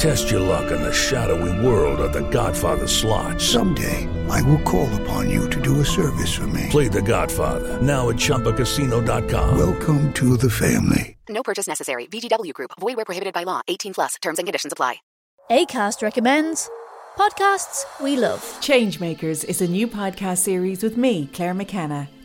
Test your luck in the shadowy world of The Godfather slot. Someday, I will call upon you to do a service for me. Play The Godfather now at ChumbaCasino.com. Welcome to the family. No purchase necessary. VGW Group. Void where prohibited by law. 18 plus. Terms and conditions apply. ACAST recommends podcasts we love. Changemakers is a new podcast series with me, Claire McKenna,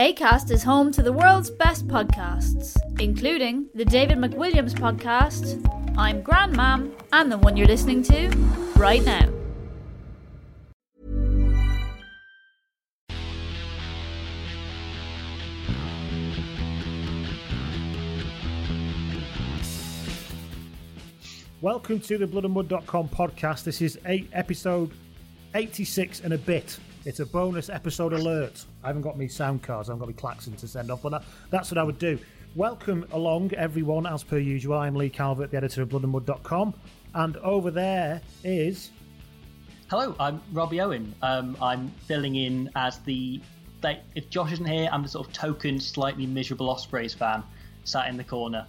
ACAST is home to the world's best podcasts, including the David McWilliams podcast, I'm Grandmam, and the one you're listening to right now. Welcome to the bloodandmud.com podcast. This is eight, episode 86 and a bit. It's a bonus episode alert. I haven't got me sound cards, I haven't got me klaxon to send off, but that, that's what I would do. Welcome along, everyone, as per usual. I'm Lee Calvert, the editor of bloodandmud.com, and over there is. Hello, I'm Robbie Owen. Um, I'm filling in as the. Like, if Josh isn't here, I'm the sort of token, slightly miserable Ospreys fan sat in the corner.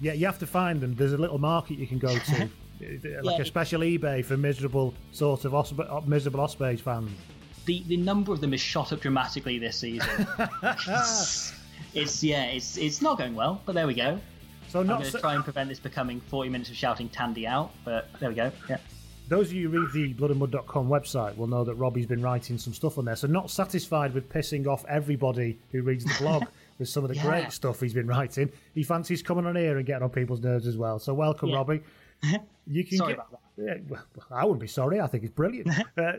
Yeah, you have to find them. There's a little market you can go to, like Yeah. a special eBay for miserable sort of miserable Ospreys fans. The the number of them is shot up dramatically this season. it's yeah, it's it's not going well, but there we go. So I'm not going to so- try and prevent this becoming 40 minutes of shouting Tandy out, but there we go. Yeah. Those of you who read the bloodandmud.com website will know that Robbie's been writing some stuff on there. So not satisfied with pissing off everybody who reads the blog with some of the Yeah. great stuff he's been writing, he fancies coming on here and getting on people's nerves as well. So welcome, Yeah. Robbie. You can Sorry get, about Yeah, well, I wouldn't be sorry. I think it's brilliant. uh,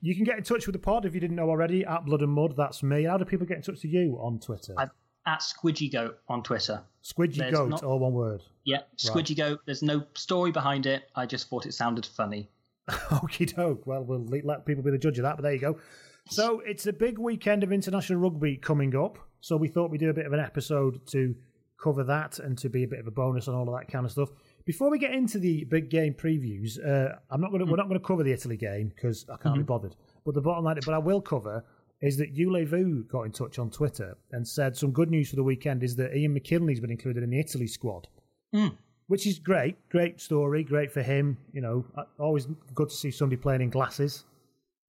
you can get in touch with the pod if you didn't know already at Blood and Mud. That's me. How do people get in touch with you on Twitter? I'm at Squidgy Goat on Twitter. Squidgy There's Goat, not- all one word. Yeah, Squidgy Goat. There's no story behind it. I just thought it sounded funny. Okie doke. Well, we'll let people be the judge of that, but there you go. So it's a big weekend of international rugby coming up. So we thought we'd do a bit of an episode to cover that and to be a bit of a bonus on all of that kind of stuff. Before we get into the big game previews, uh, I'm not going to. We're hmm. not going to cover the Italy game because I can't be mm-hmm. bothered. But the bottom line, but I will cover is that Yule Vu got in touch on Twitter and said some good news for the weekend is that Ian McKinley's been included in the Italy squad hmm. which is great. Great story, great for him. You know, uh, always good to see somebody playing in glasses.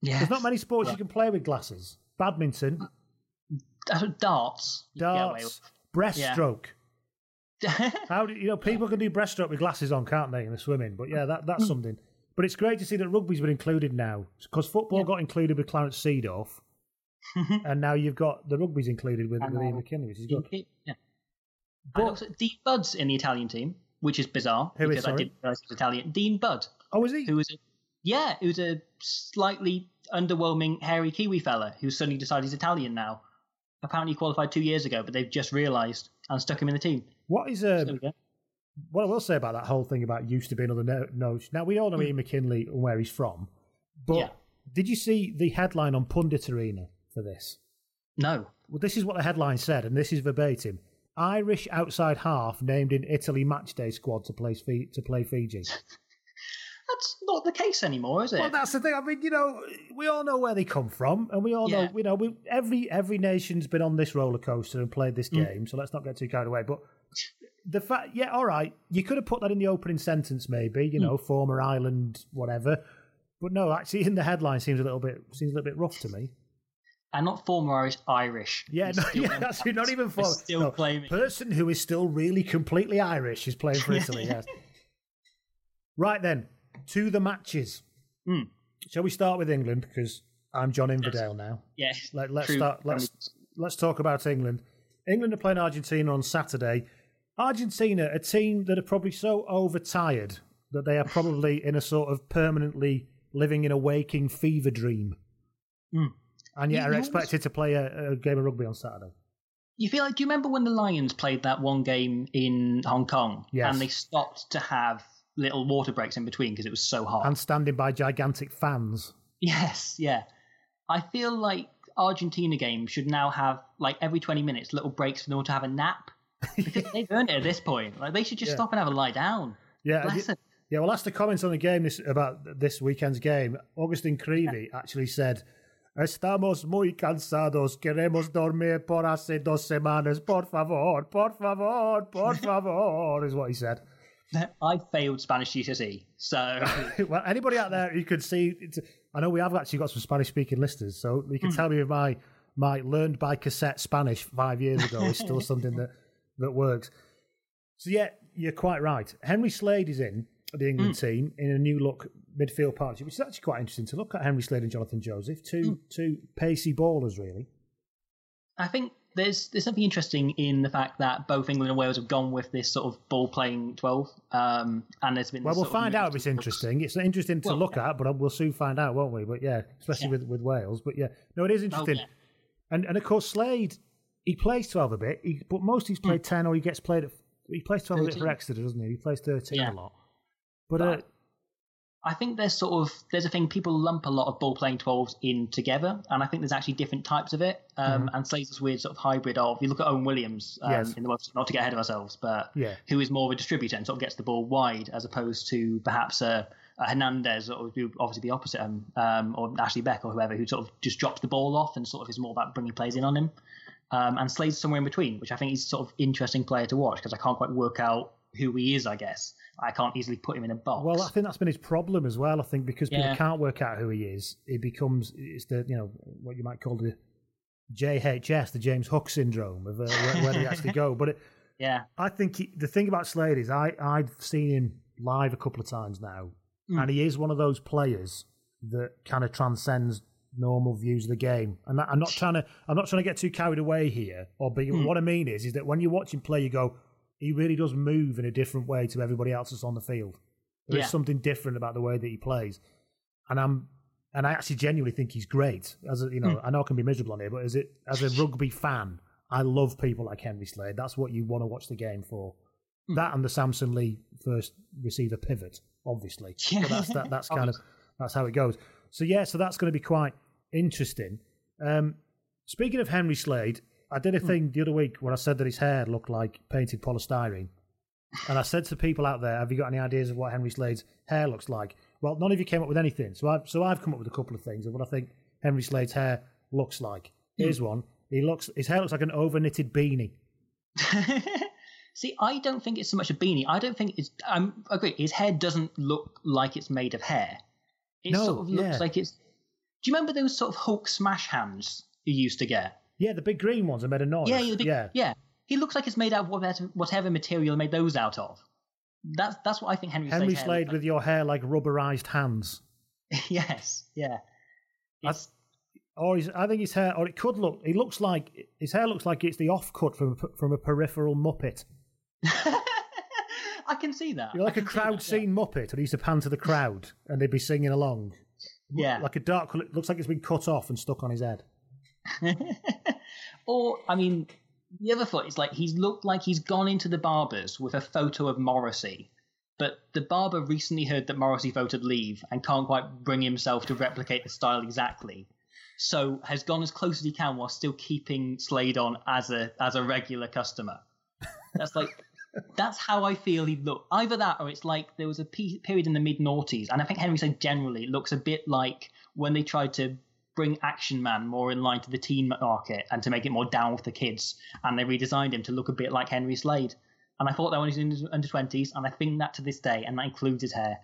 Yeah. There's not many sports you can play with glasses. Badminton, uh, uh, Darts. can get away darts, breaststroke. with. How do you know people can do breaststroke with glasses on, can't they, in the swimming? But yeah, that that's mm. something. But it's great to see that rugby's been included now because football got included with Clarence Seedorf, and now you've got the rugby's included with, And with Ian McKinley, which is good. yeah. And also Dean Budd's in the Italian team, which is bizarre Who is, because I sorry? didn't realize he was Italian. Dean Budd. Oh, is he? Who was a, yeah, who was a slightly underwhelming hairy Kiwi fella who suddenly decided he's Italian now. Apparently qualified two years ago, but they've just realised and stuck him in the team. What is uh, we what I will say about that whole thing about used to be another no- notion. Now we all know Ian McKinley and where he's from, but Yeah. did you see the headline on Pundit Arena for this? No. Well, this is what the headline said, and this is verbatim: Irish outside half named in Italy matchday squad to play to play Fiji. That's not the case anymore, is it? Well, that's the thing. I mean, you know, we all know where they come from, and we all Yeah. know, you know, we, every every nation's been on this roller coaster and played this Mm. game. So let's not get too carried away. But the fact, yeah, all right, you could have put that in the opening sentence, maybe, you know, former island, whatever. But no, actually, in the headline seems a little bit seems a little bit rough to me. and not former Irish. Irish. Yeah, no, yeah, that's that. not even former. Still no, claiming. person who is still really completely Irish is playing for Italy. yes. Right then, to the matches. Hmm. Shall we start with England because I'm John Inverdale now. Yes. Let, let's true. start. Let's let's talk about England. England are playing Argentina on Saturday. Argentina, a team that are probably so overtired that they are probably in a sort of permanently living in a waking fever dream, Mm. and yet You- are expected to play a, a game of rugby on Saturday. You feel like? Do you remember when the Lions played that one game in Hong Kong? Yes. And they stopped to have little water breaks in between because it was so hot. And standing by gigantic fans. Yes, yeah. I feel like Argentina games should now have like every twenty minutes little breaks for them to have a nap because they've earned it at this point. Like they should just Yeah. stop and have a lie down. Yeah, Bless yeah. Well, that's the comments on the game this about this weekend's game. Agustin Creevy actually said, "Estamos muy cansados. Queremos dormir por hace dos semanas. Por favor, por favor, por favor," is what he said. I failed Spanish GCSE, so well, anybody out there who could see, I know we have actually got some Spanish-speaking listeners, so you can Hmm. tell me if my my learned by cassette Spanish five years ago is still something that that works. So yeah, you're quite right. Henry Slade is in the England Mm. team in a new look midfield partnership, which is actually quite interesting to look at. Henry Slade and Jonathan Joseph, two Mm. two pacey ballers, really. I think there's there's something interesting in the fact that both England and Wales have gone with this sort of ball playing twelve, um, and there's been Well, we'll find out if it's interesting. It's interesting to Well, look at, but we'll soon find out, won't we? But yeah, especially with, with Wales. But yeah, no, it is interesting. Oh, yeah. And and of course Slade, he plays twelve a bit, he, but most he's played ten or he gets played at he plays twelve a bit for Exeter, doesn't he? He plays thirteen Yeah. a lot. But, uh, I think there's sort of there's a thing people lump a lot of ball playing twelves in together, and I think there's actually different types of it. Um, Mhm. And Slade's this weird sort of hybrid of you look at Owen Williams um, Yes. in the World, not to get ahead of ourselves, but Yeah. who is more of a distributor and sort of gets the ball wide as opposed to perhaps a, a Hernandez or who obviously the opposite um, um, or Ashley Beck or whoever who sort of just drops the ball off and sort of is more about bringing plays in on him. Um, and Slade's somewhere in between, which I think is sort of interesting player to watch because I can't quite work out who he is. I guess I can't easily put him in a box. well, I think that's been his problem as well. I think because people Yeah. can't work out who he is, it becomes it's the you know what you might call the JHS, the James Hook syndrome of uh, where, where they actually go. But it, yeah, I think he, the thing about Slade is I I've seen him live a couple of times now, Mm. and he is one of those players that kind of transcends normal views of the game. And that, I'm not trying to I'm not trying to get too carried away here. Or be, Mm. what I mean is is that when you watch him play, you go, he really does move in a different way to everybody else that's on the field. There's Yeah. something different about the way that he plays, and I'm. And I actually genuinely think he's great. As a, you know, Mm. I know I can be miserable on here, but as it as a rugby fan, I love people like Henry Slade. That's what you want to watch the game for. That and the Samson Lee first receiver pivot, obviously. But that's that, that's kind of that's how it goes. So yeah, so that's going to be quite interesting. Um, speaking of Henry Slade, I did a hmm. thing the other week where I said that his hair looked like painted polystyrene, and I said to people out there, "Have you got any ideas of what Henry Slade's hair looks like?" Well, none of you came up with anything, so I've so I've come up with a couple of things of what I think Henry Slade's hair looks like. Hmm. Here's one. He looks his hair looks like an over knitted beanie. See, I don't think it's so much a beanie. I don't think it's. I'm I agree. His hair doesn't look like it's made of hair. It No, sort of looks yeah. like it's. Do you remember those sort of Hulk smash hands you used to get? Yeah, the big green ones are made of noise. Yeah, yeah, big, yeah. yeah. He looks like it's made out of whatever, material made those out of. That's that's what I think Henry, Henry Slade looks with your hair like rubberized hands. yes, yeah. It's, oh, Or his, I think his hair, or it could look. He looks like his hair looks like it's the offcut from from a peripheral Muppet. I can see that. You're like a crowd that, scene Muppet, and he's used to pan to the crowd, and they'd be singing along. Yeah. like a dark. Looks like it's been cut off and stuck on his head. Or I mean, the other thought is like he's looked like he's gone into the barbers with a photo of Morrissey, but the barber recently heard that Morrissey voted leave and can't quite bring himself to replicate the style exactly. So has gone as close as he can while still keeping Slade on as a as a regular customer. That's like that's how I feel he looked. Either that or it's like there was a pe- period in the mid noughties, and I think Henry said generally looks a bit like when they tried to bring Action Man more in line to the teen market and to make it more down with the kids, and they redesigned him to look a bit like Henry Slade. And I thought that when he was in under twenties, and I think that to this day, and that includes his hair.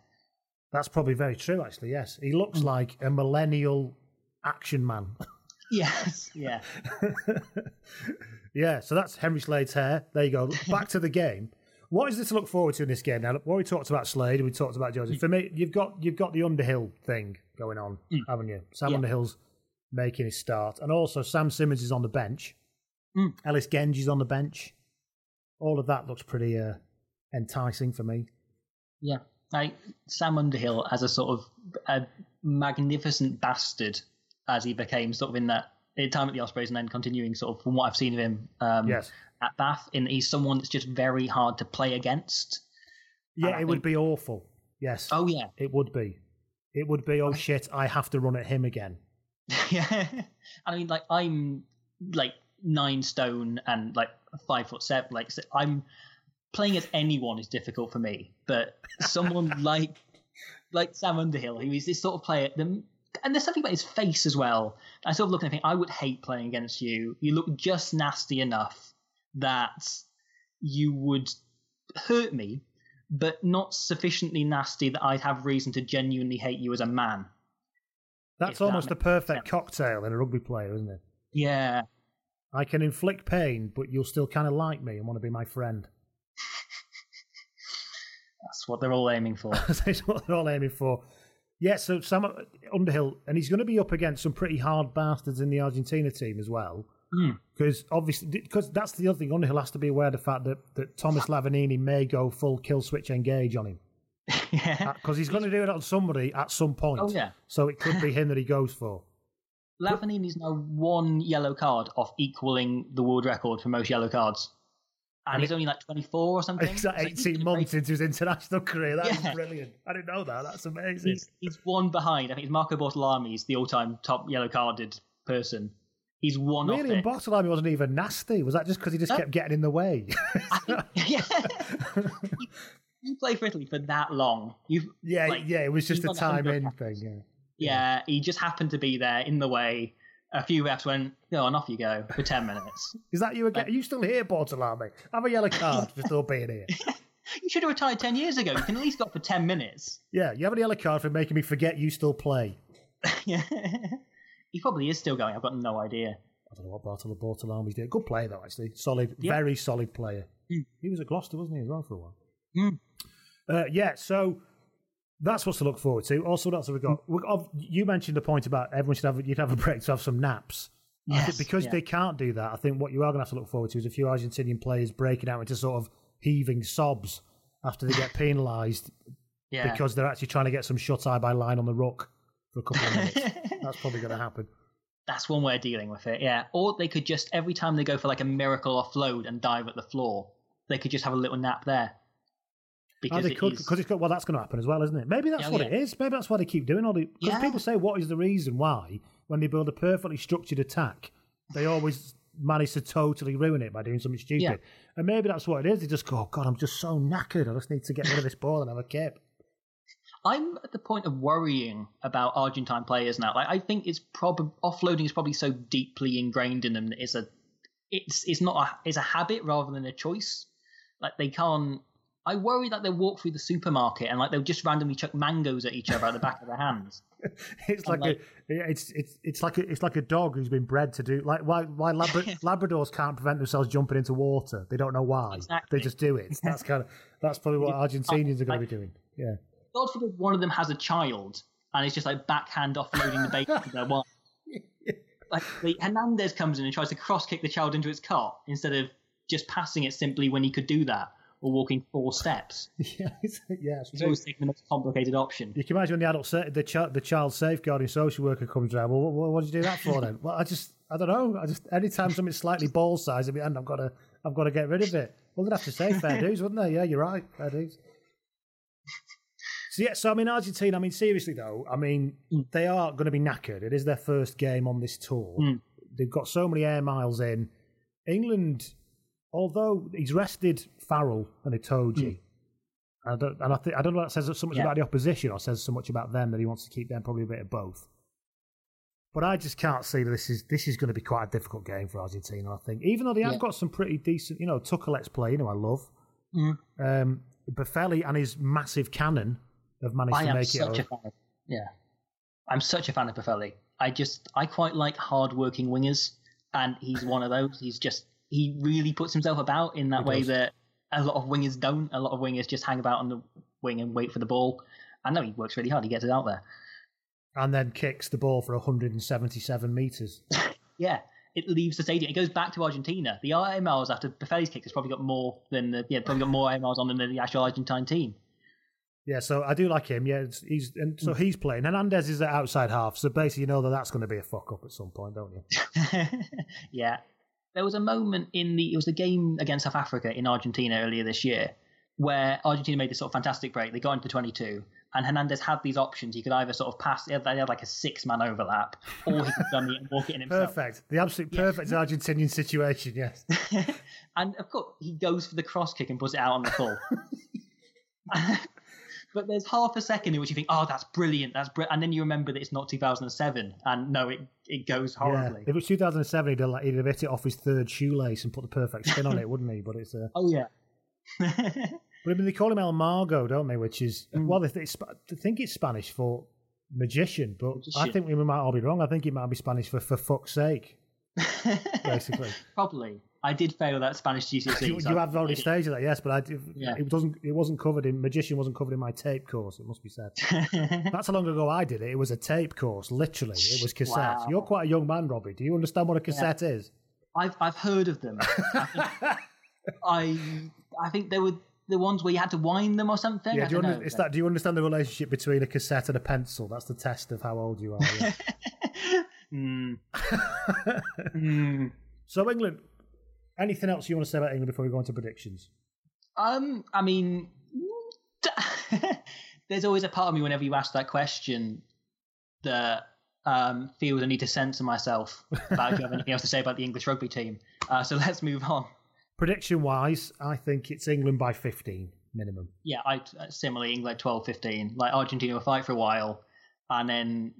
That's probably very true, actually. Yes, he looks mm. like a millennial action man. Yes, yeah. yeah, so that's Henry Slade's hair. There you go. Back to the game. What is this to look forward to in this game? Now, what we talked about Slade, we talked about Joseph. For me, you've got you've got the Underhill thing going on, Mm. haven't you? Sam Yeah. Underhill's making his start, and also Sam Simmonds is on the bench. Mm. Ellis Genge's on the bench. All of that looks pretty uh, enticing for me. Yeah, like Sam Underhill as a sort of a magnificent bastard as he became sort of in that time at the Ospreys and then continuing sort of from what I've seen of him um, Yes. At Bath. In he's someone that's just very hard to play against. Yeah, And I it would be awful. Yes. Oh yeah, It would be. It would be. Oh shit! I have to run at him again. yeah. I mean, like I'm like nine stone and like five foot seven. Like so I'm playing as anyone is difficult for me, but someone like like Sam Underhill, who is this sort of player. The, and there's something about his face as well. I sort of look and think, I would hate playing against you. You look just nasty enough that you would hurt me, but not sufficiently nasty that I'd have reason to genuinely hate you as a man. That's that almost the makes perfect cocktail in a rugby player, isn't it? Yeah. I can inflict pain, but you'll still kind of like me and want to be my friend. That's what they're all aiming for. That's what they're all aiming for. Yeah, so Sam uh, Underhill, and he's going to be up against some pretty hard bastards in the Argentina team as well. Mm. Because obviously, because that's the other thing. Underhill has to be aware of the fact that, that Thomas Lavanini may go full kill switch engage on him. yeah. Because he's going to do it on somebody at some point. Oh, yeah. So it could be him that he goes for. Lavanini's now one yellow card off equaling the world record for most yellow cards. And, And he's it- only like 24 or something. He's So he's 18 been months into his international career. That is Yeah. brilliant. I didn't know that. That's amazing. He's, he's one behind. I think it's Marco Bortolami's the all-time top yellow carded person. He's one Really, off and it. Bortolami wasn't even nasty. Was that just because he just No. kept getting in the way? yeah. you, you play for Italy for that long. You've yeah, like, yeah. It was just a time in thing. Yeah. Yeah, he just happened to be there in the way. A few reps went, go on, off you go for 10 minutes. Is that you again? Are you still here, Bortolami? Have a yellow card for still being here. You should have retired 10 years ago. You can at least go for 10 minutes. Yeah, you have a yellow card for making me forget you still play. yeah. He probably is still going. I've got no idea. I don't know what Bartol- Bortolami's doing. Good player, though, actually. Solid, Yeah. very solid player. Mm. He was at Gloucester, wasn't he, as well, for a while? Mm. Uh, yeah, so that's what's to look forward to. Also, what else have we got? Of- You mentioned the point about everyone should have you'd have a break to have some naps. Yes, because yeah. they can't do that, I think what you are going to have to look forward to is a few Argentinian players breaking out into sort of heaving sobs after they get penalised Yeah. because they're actually trying to get some shut eye by line on the ruck for a couple of minutes. That's probably going to happen. That's one way of dealing with it, yeah. Or they could just, every time they go for like a miracle offload and dive at the floor, they could just have a little nap there. Oh, Because they it could is- because it's got well, that's going to happen as well, isn't it? Maybe that's oh, Yeah, what yeah. it is. Maybe that's why they keep doing all the. Because Yeah. people say, what is the reason why when they build a perfectly structured attack, they always manage to totally ruin it by doing something stupid. Yeah. And maybe that's what it is. They just go, oh, God, I'm just so knackered. I just need to get rid of this ball and have a kip. I'm at the point of worrying about Argentine players now. Like I think it's probably offloading is probably so deeply ingrained in them that it's a it's it's not a it's a habit rather than a choice. Like they can't. I worry that they'll walk through the supermarket and like they'll just randomly chuck mangoes at each other at the back of their hands. It's I'm like, a, it's it's it's like a, it's like a dog who's been bred to do like why why Labra- Labradors can't prevent themselves jumping into water. They don't know why. Exactly. They just do it. That's kind of that's probably what Argentinians are going to be doing. Yeah. God forbid one of them has a child and it's just like backhand offloading the baby to their wife. Like the, Hernandez comes in and tries to cross kick the child into its cot instead of just passing it simply when he could do that or walking four steps. Yeah, it's, yeah, it's always taking the most complicated option. You can imagine when the adult, sa- the, child, the child safeguarding social worker comes around. Well, what, what did you do that for then? well, I just, I don't know. I just anytime something's slightly ball size at the end, I've got to I've got to get rid of it. Well, they'd have to say fair dues, wouldn't they? Yeah, you're right, fair dues. So yeah, so I mean Argentina. I mean seriously though, I mean Mm. they are going to be knackered. It is their first game on this tour. Mm. They've got so many air miles in. England, although he's rested Farrell and Itoje, I don't, and I, think I don't know if that says so much Mm. Yeah. about the opposition or says so much about them that he wants to keep them. Probably a bit of both. But I just can't see that this is this is going to be quite a difficult game for Argentina. I think, even though they have Yeah. got some pretty decent, you know, Tucker let's play, you know, I love. Mm. Um, Boffelli and his massive cannon have managed I to am make it. such a fan. Of, yeah, I'm such a fan of Boffelli. I just I quite like hard-working wingers, and he's one of those. He's just he really puts himself about in that He way does. that a lot of wingers don't. A lot of wingers just hang about on the wing and wait for the ball. I know he works really hard. He gets it out there. and then kicks the ball for 177 meters. Yeah, it leaves the stadium. It goes back to Argentina. The air miles after Boffelli's kick has probably got more than the yeah probably got more air miles on than the actual Argentine team. Yeah, so I do like him. Yeah, he's and Hmm. so he's playing. Hernandez is at outside half, so basically you know that that's going to be a fuck up at some point, don't you? yeah. There was a moment in the it was the game against South Africa in Argentina earlier this year where Argentina made this sort of fantastic break. They got into 22, and Hernandez had these options. He could either sort of pass, they had they had like a six man overlap, or he could dummy it and walk it in himself. Perfect, the absolute perfect Argentinian situation. Yes, And of course, he goes for the cross kick and puts it out on the full. but there's half a second in which you think, oh, that's brilliant, that's brilliant. And then you remember that it's not 2007, and no, it, it goes yeah. horribly. If it was 2007, he'd have, like, he'd have hit it off his third shoelace and put the perfect spin on it, wouldn't he? But it's uh, Oh, yeah. but I mean, they call him El Mago, don't they? Which is Mm. well, they, they, think it's Spanish for magician, but I think we might all be wrong. I think it might be Spanish for for fuck's sake, basically. Probably. I did fail that Spanish GCSE. you, so you have already staged that, yes, but I did, Yeah. it doesn't. It wasn't covered in magician. wasn't covered in my tape course. It must be said. That's how long ago I did it. It was a tape course. Literally, it was cassette. Wow. You're quite a young man, Robbie. Do you understand what a cassette is? I've I've heard of them. I, think, I I think they were the ones where you had to wind them or something. Yeah. Do you, under, know. that, do you understand the relationship between a cassette and a pencil? That's the test of how old you are. yeah. Mm. Mm. so England. Anything else you want to say about England before we go into predictions? Um, I mean, there's always a part of me whenever you ask that question that um, feels I need to censor myself about if you have anything else to say about the English rugby team. Uh, so let's move on. Prediction wise, I think it's England by 15 minimum. Yeah, I uh, similarly England 12 15. Like Argentina will fight for a while and then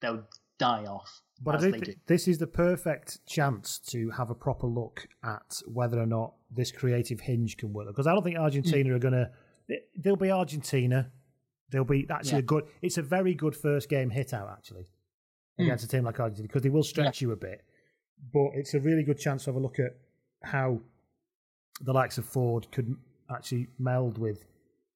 they'll die off. But I as do they think this is the perfect chance to have a proper look at whether or not this creative hinge can work. Because I don't think. Argentina are going to. There'll be Argentina. There'll be actually Yeah. a good. It's a very good first game hit out actually Hmm. against a team like Argentina because they will stretch you a bit. But it's a really good chance to have a look at how the likes of Ford could actually meld with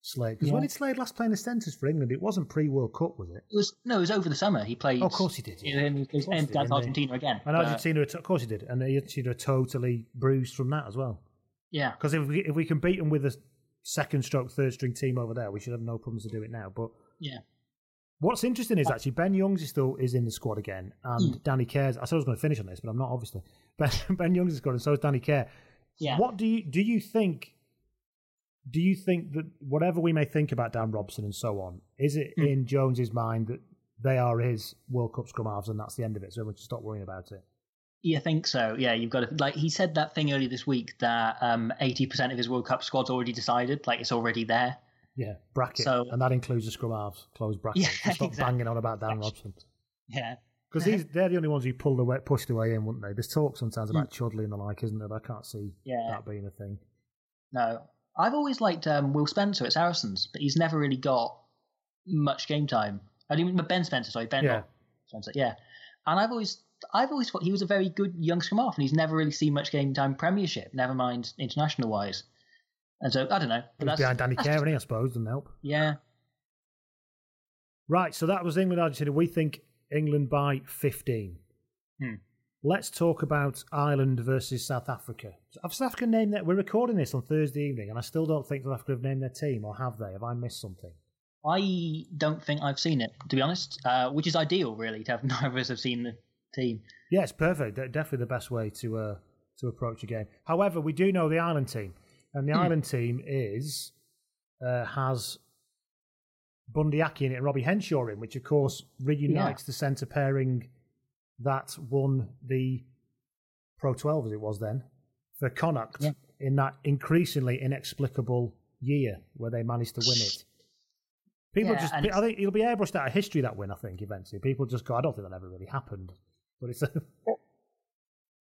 Slade. Because when Yeah. did Slade last play in the centres for England? It wasn't pre World Cup, was it? It was no, it was over the summer. He played. Oh, of course he did, yeah. And, he and did, against? Argentina again. And But, Argentina, of course he did, and Argentina are totally bruised from that as well. yeah, Because if we if we can beat them with a second stroke third string team over there, we should have no problems to do it now. But yeah. what's interesting is actually Ben Youngs is still is in the squad again, and Mm. Danny Care's. I said I was going to finish on this, but I'm not obviously. Ben Ben Youngs is squad, and so is Danny Care. Yeah. What do you do? You think? Do you think that whatever we may think about Dan Robson and so on, is it Mm. in Jones's mind that they are his World Cup scrum halves and that's the end of it? So everyone should stop worrying about it. You think so? Yeah, you've got to like he said that thing earlier this week that um eighty percent of his World Cup squad's already decided, like it's already there. Yeah, bracket, So- and that includes the scrum halves, closed bracket. Yeah, stop exactly. banging on about Dan Robson Yeah, because these they're the only ones who pulled away, pushed away in, wouldn't they? There's talk sometimes about Chudley and the like, isn't there? But I can't see Mm. Yeah. that being a thing. no, I've always liked um, Will Spencer at Saracens, but he's never really got much game time. I mean, Ben Spencer, sorry, Ben Yeah. Spencer, yeah. And I've always, I've always thought he was a very good young scrum half, and he's never really seen much game time Premiership, never mind international wise. And so I don't know. But behind Danny Care, I suppose, doesn't help. yeah, Right, so that was England Argentina. We think England by 15. Hmm. Let's talk about Ireland versus South Africa. Have South Africa named that? We're recording this on Thursday evening, and I still don't think South Africa have named their team, or have they? Have I missed something? I don't think I've seen it, to be honest, uh, which is ideal, really, to have neither of us have seen the, team. Yeah, it's perfect. Definitely the best way to uh, to approach a game. However, we do know the Ireland team, and the Hmm. Ireland team is uh, has Bundee Aki in it and Robbie Henshaw in, which of course reunites the centre pairing that won the Pro 12 as it was then for Connacht in that increasingly inexplicable year where they managed to win it. People Yeah, just, I think it'll be airbrushed out of history that win. I think eventually people just go, I don't think that ever really happened, but it's a,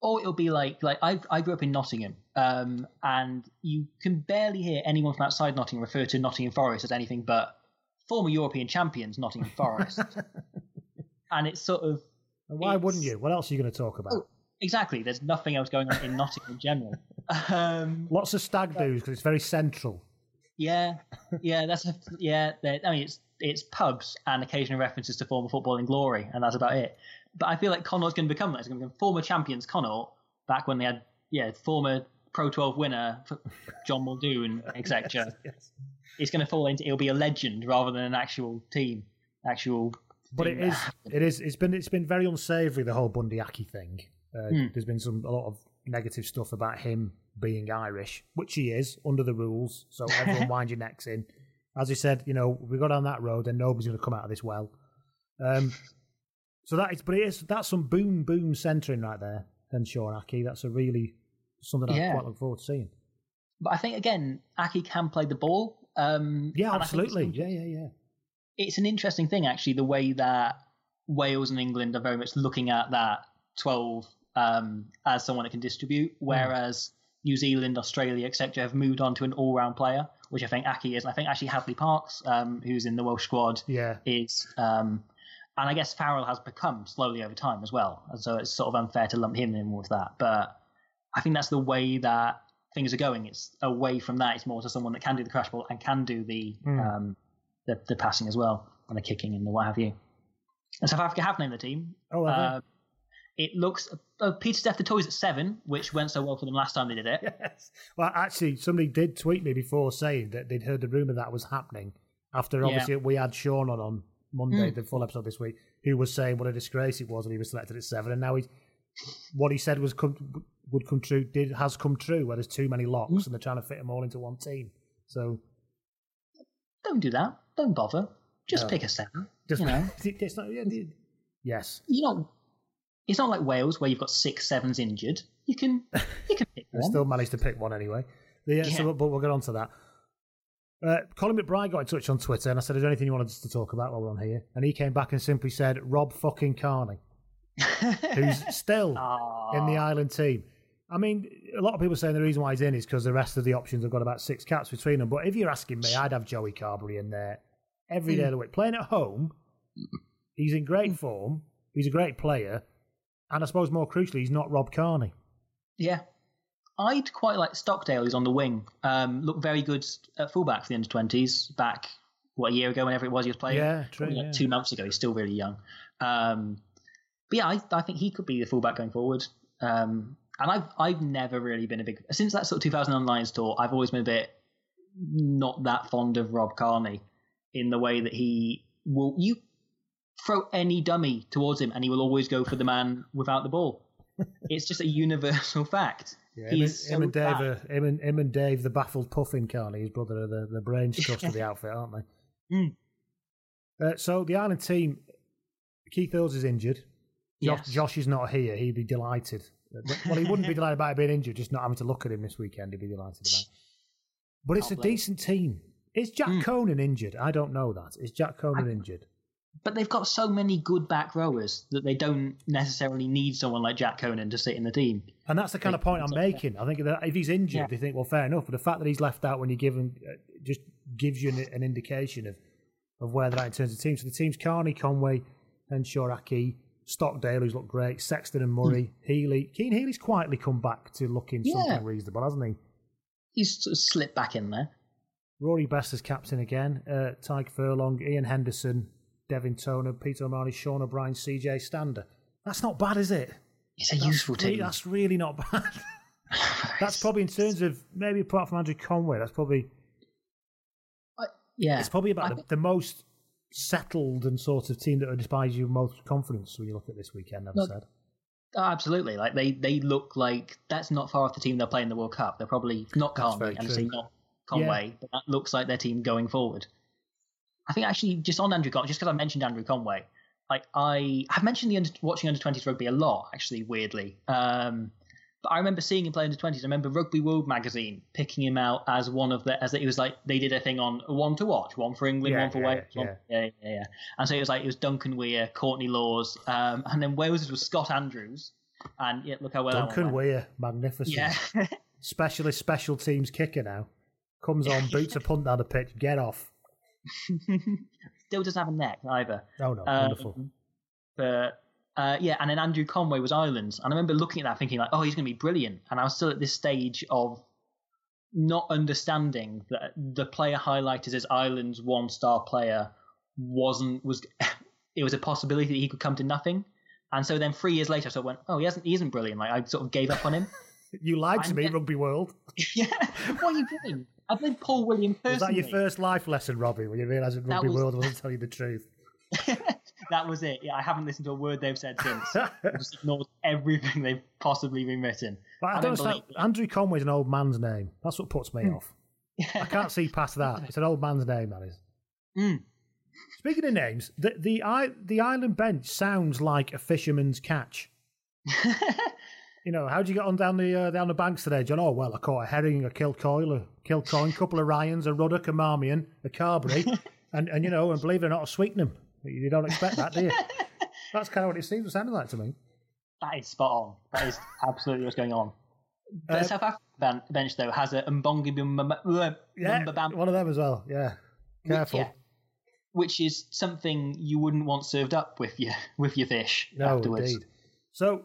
or it'll be like like I I grew up in Nottingham, um, and you can barely hear anyone from outside Nottingham refer to Nottingham Forest as anything but former European champions Nottingham Forest, and it's sort of why wouldn't you? What else are you going to talk about? exactly. There's nothing else going on in Nottingham in general. Um, Lots of stag do's because it's very central. yeah, yeah, that's a, yeah. I mean, it's it's pubs and occasional references to former footballing glory, and that's about it. But I feel like Connacht's going to become that. It's going to become former champions Connacht back when they had yeah former Pro 12 winner John Muldoon, etc. It's going to fall into it'll be a legend rather than an actual team, actual. But it is, it is, it's been, it's been very unsavoury the whole Bundee Aki thing. Uh, Hmm. There's been some a lot of negative stuff about him being Irish, which he is under the rules. So everyone wind your necks in. As I said, you know, we go down that road, then nobody's going to come out of this well. Um, so that is, but it is that's some boom boom centering right there. Then and Aki, that's a really something I quite look forward to seeing. But I think again, Aki can play the ball. Um, Yeah, and I think it's absolutely. Yeah, yeah, yeah. It's an interesting thing actually the way that Wales and England are very much looking at that 12 um, as someone that can distribute, whereas New Zealand, Australia, etc. have moved on to an all-round player, which I think Aki is. And I think actually Hadleigh Parkes, um, who's in the Welsh squad, Yeah. is. Um, and I guess Farrell has become slowly over time as well, and so it's sort of unfair to lump him in with that. But I think that's the way that things are going. It's away from that. It's more to someone that can do the crash ball and can do the Mm. The, the passing as well and the kicking and the what have you. And South Africa have named the team. Oh, uh, it looks. Uh, Pieter-Steph du Toit at seven, which went so well for them last time they did it. Yes. Well, actually, somebody did tweet me before saying that they'd heard the rumor that was happening. After Yeah. obviously we had Sean on on Monday, Mm. the full episode this week, who was saying what a disgrace it was when he was selected at seven, and now he, what he said was come, would come true did has come true. Where there's too many locks Mm. and they're trying to fit them all into one team. So Don't do that. Don't bother. Just No. pick a seven. just you know, it's not. yeah, Yes, you know, it's not like Wales where you've got six sevens injured. You can you can pick I one. still managed to pick one anyway. The, uh, Yeah. so, but we'll get on to that. Uh, Colin McBride got in touch on Twitter and I said, Is there anything you wanted us to talk about while we're on here? And he came back and simply said, Rob fucking Kearney, who's still in the Ireland team. I mean, a lot of people saying the reason why he's in is because the rest of the options have got about six caps between them. But if you're asking me, I'd have Joey Carbery in there every day of the week. Playing at home, he's in great form, he's a great player, and I suppose more crucially, he's not Rob Kearney. Yeah. I'd quite like Stockdale, who's on the wing. Um, looked very good at fullback for the under 20s back, what, a year ago, whenever it was he was playing? Yeah, true, like yeah. Two months ago. He's still really young. Um, but yeah, I, I think he could be the fullback going forward. Um, and I've, I've never really been a big. Since that sort of 2009 Lions tour, I've always been a bit not that fond of Rob Kearney in the way that he will. You throw any dummy towards him and he will always go for the man without the ball. it's just a universal fact. Yeah, him, and, him and Dave, are, him, and, him and Dave, the baffled puffin Kearney, his brother, are the, the brains trust of the outfit, aren't they? Mm. Uh, so the Ireland team, Keith Earls is injured. Josh, Yes. Josh is not here. He'd be delighted. Well, he wouldn't be delighted about it being injured, just not having to look at him this weekend. He'd be delighted about. it. But it's Can't a blame decent team. Is Jack Conan injured? I don't know that. Is Jack Conan injured? But they've got so many good back rowers that they don't necessarily need someone like Jack Conan to sit in the team. And that's the kind of point I'm making. I think that if he's injured, Yeah. they think, well, fair enough. But the fact that he's left out when you give him uh, just gives you an, an indication of, of where they're at in terms of team. So the team's Kearney, Conway, and Shoraki, Stockdale, who's looked great, Sexton and Murray, Healy. Cian Healy's quietly come back to looking Yeah. something reasonable, hasn't he? He's sort of slipped back in there. Rory Best as captain again, uh, Tadhg Furlong, Iain Henderson, Devin Toner, Peter O'Mahony, Sean O'Brien, CJ Stander. That's not bad, is it? It's a That's useful team. That's really not bad. that's probably in terms of maybe apart from Andrew Conway, that's probably yeah, it's probably about the, the most settled and sort of team that would inspire you most confidence when you look at this weekend. I've No, said. Oh, absolutely. Like they, they look like that's not far off the team they'll play in the World Cup. They're probably not That's Conway very and say not Conway, Yeah. but that looks like their team going forward. I think actually just on Andrew Conway, just because I mentioned Andrew Conway, like I I have mentioned the under, watching under twenties rugby a lot. Actually, weirdly, um, but I remember seeing him play in the twenties. I remember Rugby World magazine picking him out as one of the as it was like they did a thing on one to watch, one for England, Yeah, one for yeah, Wales, yeah. one yeah, yeah, yeah. And so it was like it was Duncan Weir, Courtney Lawes, um, and then Wales was Scott Andrews. And yeah, look how well Duncan. Weir, magnificent. Yeah. Specialist special teams kicker now. Comes on, boots a punt down the pitch, get off. Still doesn't have a neck either. Oh no, Um, wonderful. But uh, yeah, and then Andrew Conway was Ireland's, and I remember looking at that thinking like, oh, he's going to be brilliant. And I was still at this stage of not understanding that the player highlighted as Ireland's one-star player wasn't was it was a possibility that he could come to nothing. And so then three years later, I sort of went, oh, he hasn't, he isn't brilliant. Like I sort of gave up on him. You lied to I'm me, Rugby World. yeah, what are you doing? I played Paul William Was personally. that your first life lesson, Robbie, when you realised Rugby was- World wasn't telling you the truth? That was it. Yeah, I haven't listened to a word they've said since. I've just ignored everything they've possibly been written. But I don't understand. Andrew Conway's an old man's name. That's what puts me off. I can't see past that. It's an old man's name, that is. Mm. Speaking of names, the the the island bench sounds like a fisherman's catch. you know, how would you get on down the uh, down the banks today, John? Oh well, I caught a herring, a kilcoil, a kilcoin, a couple of Ryans, a ruddock, a marmion, a carberry, and and you know, and believe it or not, a sweetenham. You don't expect that, do you? That's kind of what it seems to sound like to me. That is spot on. That is absolutely what's going on. The Uh, South African bench, though, has a Mbongi Bumba- Yeah, Bam- one of them as well. Yeah, careful. Yeah. which is something you wouldn't want served up with your with your fish No, afterwards. indeed. So,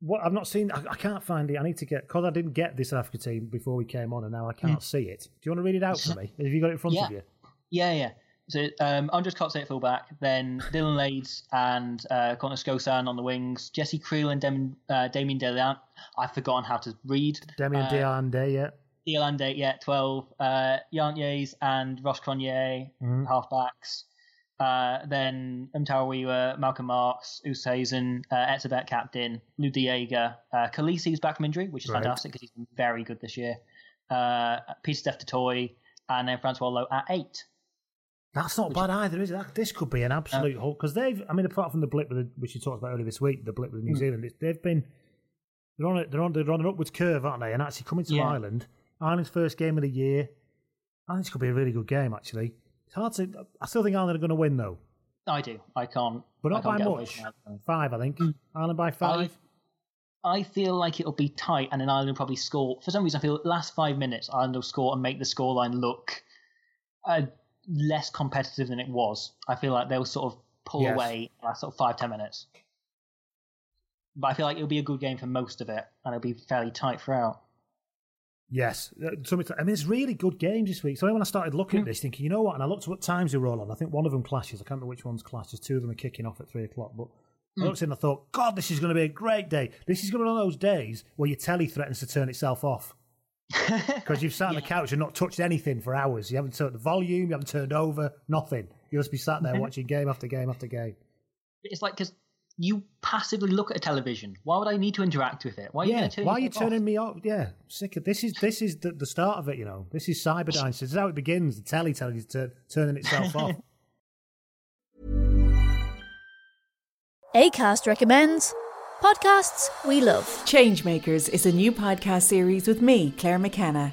what I've not seen, I, I can't find it. I need to get because I didn't get this South Africa team before we came on, and now I can't see it. Do you want to read it out for me? Have you got it in front Yeah. of you? Yeah, yeah. So um, Andries Coetzee at fullback, then Dylan Lades and uh, Connor Skosan on the wings, Jesse Kriel and Dem- uh, Damien Delian. I've forgotten how to read. Damien uh, Diande, yeah. Diolande, yeah, 12. Uh, Jantjies and Ross Cronje, Mhm. halfbacks. Uh, then Mtawarira, Malcolm Marx, Oosthuizen, uh, Etzebeth captain, Lou Diega, uh, Kolisi's back from injury, which is Right. fantastic because he's been very good this year. Uh, Peter Steph Toy, and then Francois Louw at eight. That's not bad either, is it? That, this could be an absolute Uh, because they've. I mean, apart from the blip with the, which you talked about earlier this week, the blip with New Mm. Zealand, they've been they're on a, they're on they're on an upwards curve, aren't they? And actually coming to Yeah. Ireland, Ireland's first game of the year. I think this could be a really good game. Actually, it's hard to. I still think Ireland are going to win though, I do. I can't. but not can't by much. Five, I think. Ireland by five. I feel like it'll be tight, and then Ireland will probably score. For some reason, I feel last five minutes Ireland will score and make the scoreline look uh, less competitive than it was. I feel like they'll sort of pull Yes. away last sort of five ten minutes. But I feel like it'll be a good game for most of it, and it'll be fairly tight throughout. Yes, Uh. I mean, it's really good games this week. So when I started looking at Hmm. this, thinking, you know what? And I looked at what times they were all on. I think one of them clashes. I can't remember which ones clashes. Two of them are kicking off at three o'clock. But I Hmm. looked in and I thought, God, this is going to be a great day. This is going to be one of those days where your telly threatens to turn itself off because you've sat on the couch and not touched anything for hours. You haven't turned the volume. You haven't turned over. Nothing. You must be sat there watching game after game after game. It's like because you passively look at a television. Why would I need to interact with it? Why are you yeah, going to turn why are you yourself off? turning me off? Yeah, sick of this. Is this is the, the start of it? You know, this is Cyberdyne. This is how it begins. The telly telling you to turning itself off. ACAST recommends podcasts we love. Changemakers is a new podcast series with me, Claire McKenna,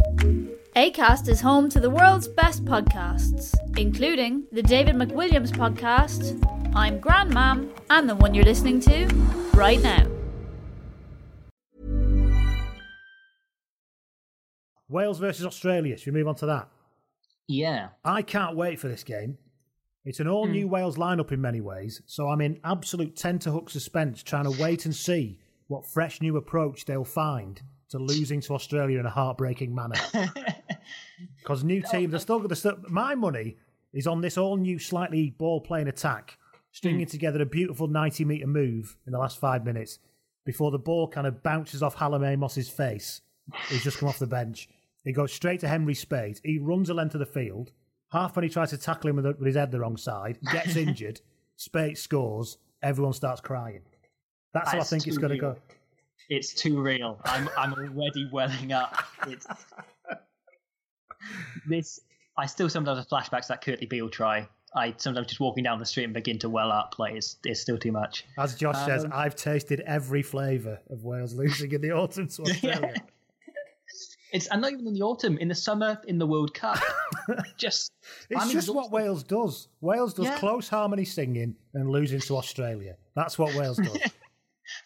ACAST is home to the world's best podcasts, including the David McWilliams podcast, I'm Grandmam, and the one you're listening to right now. Wales versus Australia. Should we move on to that? Yeah. I can't wait for this game. It's an all hmm. new Wales lineup in many ways, so I'm in absolute tenterhook suspense trying to wait and see what fresh new approach they'll find to losing to Australia in a heartbreaking manner. Because new teams are still going to. My money is on this all new, slightly ball playing attack, stringing mm. together a beautiful 90 metre move in the last five minutes before the ball kind of bounces off Hallam Amos's face. He's just come off the bench. He goes straight to Henry Speight. He runs a length of the field. Half when he tries to tackle him with, the, with his head the wrong side, gets injured. Speight scores. Everyone starts crying. That's how I think it's going to go. It's too real. I'm I'm already welling up. It's this. I still sometimes have flashbacks to that Kurtley Beale try. I sometimes just walking down the street and begin to well up. Like it's it's still too much. As Josh says, Um, I've tasted every flavour of Wales losing in the autumn to Australia. It's and not even in the autumn, in the summer, in the World Cup. just It's I'm just exhausted. what Wales does. Wales does Yeah. close harmony singing and losing to Australia. That's what Wales does.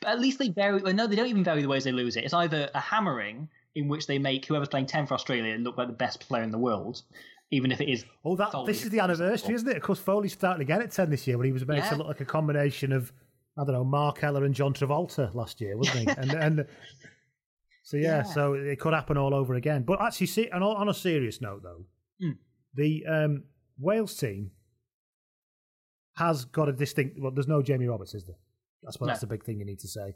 But at least they vary. Well, no, they don't even vary the ways they lose it. It's either a hammering in which they make whoever's playing ten for Australia look like the best player in the world, even if it is. Oh, that Foley. this is the anniversary, isn't it? Of course, Foley's starting again at 10 this year when he was made Yeah. to look like a combination of, I don't know, Mark Ella and John Travolta last year, wasn't he? and, and So, yeah, Yeah. so it could happen all over again. But actually, see, and on on a serious note, though, Mm. the um, Wales team has got a distinct. Well, there's no Jamie Roberts, is there? That's what No. that's the big thing you need to say.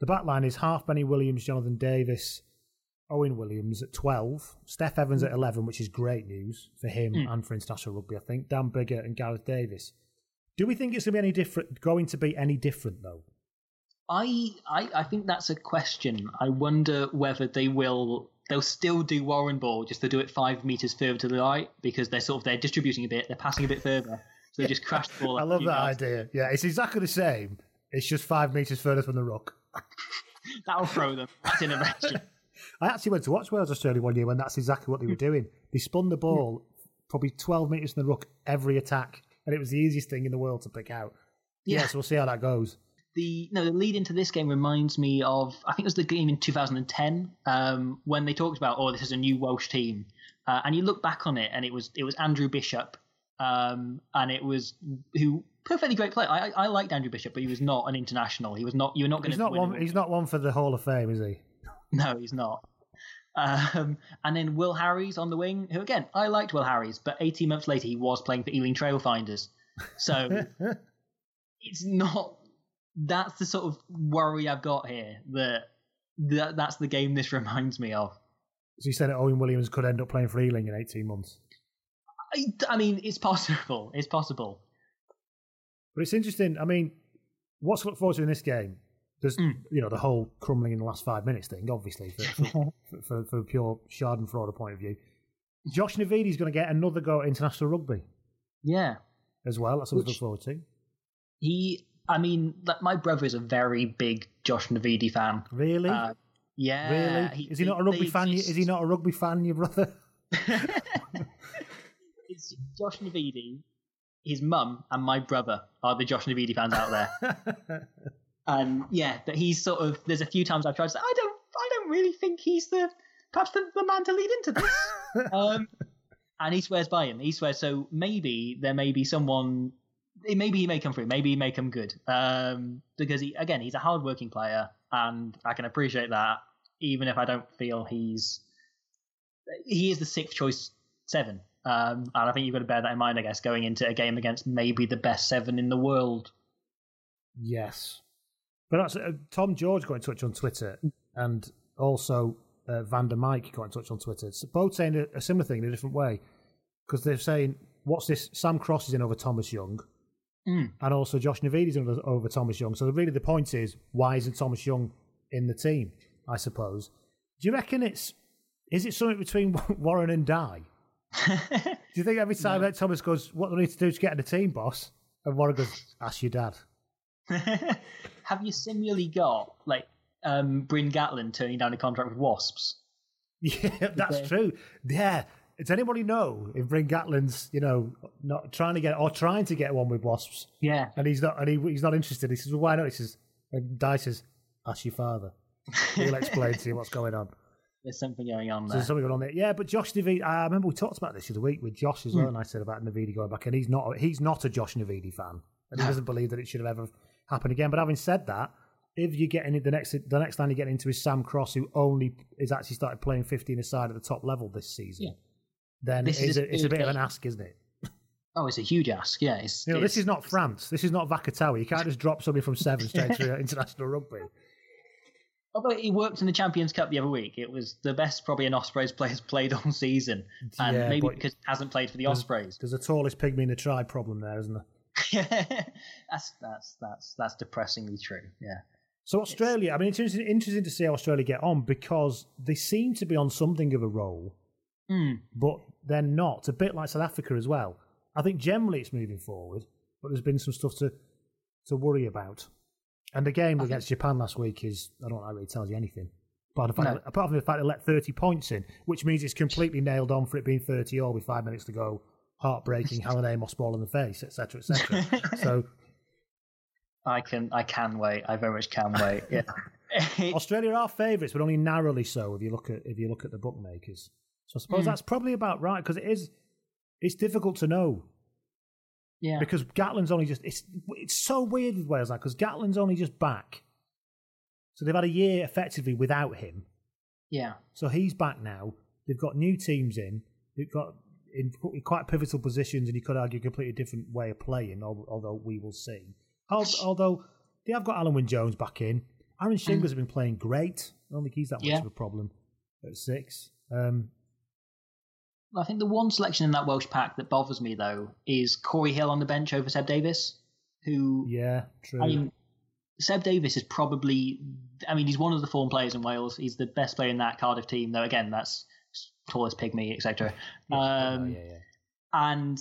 The back line is Halfpenny Williams, Jonathan Davies, Owen Williams at 12, Steff Evans at 11, which is great news for him Mm. and for international rugby, I think. Dan Biggar and Gareth Davies. Do we think it's going to be any different? Going to be any different though? I, I I think that's a question. I wonder whether they will. They'll still do Warren ball, just to do it five meters further to the right because they're sort of they're distributing a bit, they're passing a bit further, so they just crash the ball. I love that yards. idea. Yeah, it's exactly the same. It's just five meters further from the rock. That'll throw them. That's innovation. I actually went to watch Wales Australia one year when that's exactly what they were doing. They spun the ball probably 12 metres from the ruck every attack, and it was the easiest thing in the world to pick out. Yeah, Yeah. so we'll see how that goes. the no the lead into this game reminds me of I think it was the game in 2010 um, when they talked about oh this is a new Welsh team uh, and you look back on it and it was it was Andrew Bishop um, and it was who perfectly great player I, I liked Andrew Bishop but he was not an international he was not you're not going He's to not one. He's not one for the Hall of Fame, is he? no he's not um, and then Will Harries on the wing who again I liked Will Harries but 18 months later he was playing for Ealing Trailfinders so it's not that's the sort of worry I've got here that, that that's the game this reminds me of. So you said that Owen Williams could end up playing for Ealing in 18 months. I, I mean, it's possible. It's possible. But it's interesting. I mean, what's to look forward to in this game? There's, Hmm. you know, the whole crumbling in the last five minutes thing, obviously, for, for, for, for a pure Schadenfreude point of view. Josh Navidi's going to get another go at international rugby Yeah. as well. That's something to look forward to. He, I mean, like, my brother is a very big Josh Navidi fan. Really? Uh, yeah. really? is he not a rugby fan? exist. Is he not a rugby fan, your brother? It's Josh Navidi, his mum, and my brother are the Josh Navidi fans out there. And yeah, that he's sort of. There's a few times I've tried to say, I don't, I don't really think he's the perhaps the, the man to lead into this. um, and he swears by him. He swears. So maybe there may be someone. Maybe he may come through. Maybe he may come good. Um, because he again, he's a hardworking player, and I can appreciate that. Even if I don't feel he's he is the sixth choice seven. Um, and I think you've got to bear that in mind, I guess, going into a game against maybe the best seven in the world. Yes. But that's, uh, Tom George got in touch on Twitter and also uh, Vander Mike got in touch on Twitter. So both saying a, a similar thing in a different way because they're saying, what's this? Sam Cross is in over Thomas Young Mm. and also Josh Navidi's in over, over Thomas Young. So really the point is, why isn't Thomas Young in the team, I suppose? Do you reckon it's, is it something between Warren and Dai? do you think every time that Thomas goes, what do I need to do to get in the team, boss? And Warren goes, ask your dad. Have you similarly got like um, Bryn Gatland turning down a contract with Wasps? Yeah, that's true. Yeah. Does anybody know if Bryn Gatland's, you know, not trying to get or trying to get one with Wasps? Yeah. And he's not, and he, he's not interested. He says, well, "Why not?" He says, and Dai says, "Ask your father. He'll explain to you what's going on." There's something going on there. there's something going on there. Yeah, but Josh Navidi, I remember we talked about this the other week with Josh as well, Hmm. and I said about Navidi going back, and he's not he's not a Josh Navidi fan, and he doesn't believe that it should have ever happened again. But having said that, if you get in the next the next line you get into is Sam Cross, who only is actually started playing 15 aside at the top level this season, Yeah. then This it's, is a, it's a bit of an ask, isn't it? Oh, it's a huge ask. Yeah, it's, You know, this is not France. This is not Vakatawa. You can't just drop somebody from seven straight to international rugby. Although it worked in the Champions Cup the other week, it was the best probably an Ospreys player's played all season, and Yeah, maybe because he hasn't played for the There's- Ospreys. There's a tallest pygmy in the tribe problem there, isn't there? that's that's that's that's depressingly true. Yeah. So Australia, I mean, it's interesting, interesting to see how Australia get on because they seem to be on something of a roll, Hmm. but they're not. A bit like South Africa as well. I think generally it's moving forward, but there's been some stuff to to worry about. And the game against Japan last week is I don't know, it really tells you anything. Apart from, the fact, No. apart from the fact they let 30 points in, which means it's completely nailed on for it being 30 all with five minutes to go. Heartbreaking, Hallam Amos ball in the face, etc., etc. so I can I can wait. I very much can wait. Yeah. Australia are favourites, but only narrowly so if you look at if you look at the bookmakers. So I suppose Mm. that's probably about right because it is it's difficult to know yeah. because Gatland's only just it's it's so weird with Wales now because Gatland's only just back, so they've had a year effectively without him. Yeah. So he's back now. They've got new teams in. They've got in quite pivotal positions, and you could argue a completely different way of playing. Although we will see. Although they have got Alun Wyn Jones back in. Aaron Shingler has been playing great. I don't think he's that much of a problem at six. Um, I think the one selection in that Welsh pack that bothers me though is Corey Hill on the bench over Seb Davies, who yeah, true. I mean, Seb Davies is probably. I mean, he's one of the form players in Wales. He's the best player in that Cardiff team, though. Again, that's tallest pygmy, etc. Um, And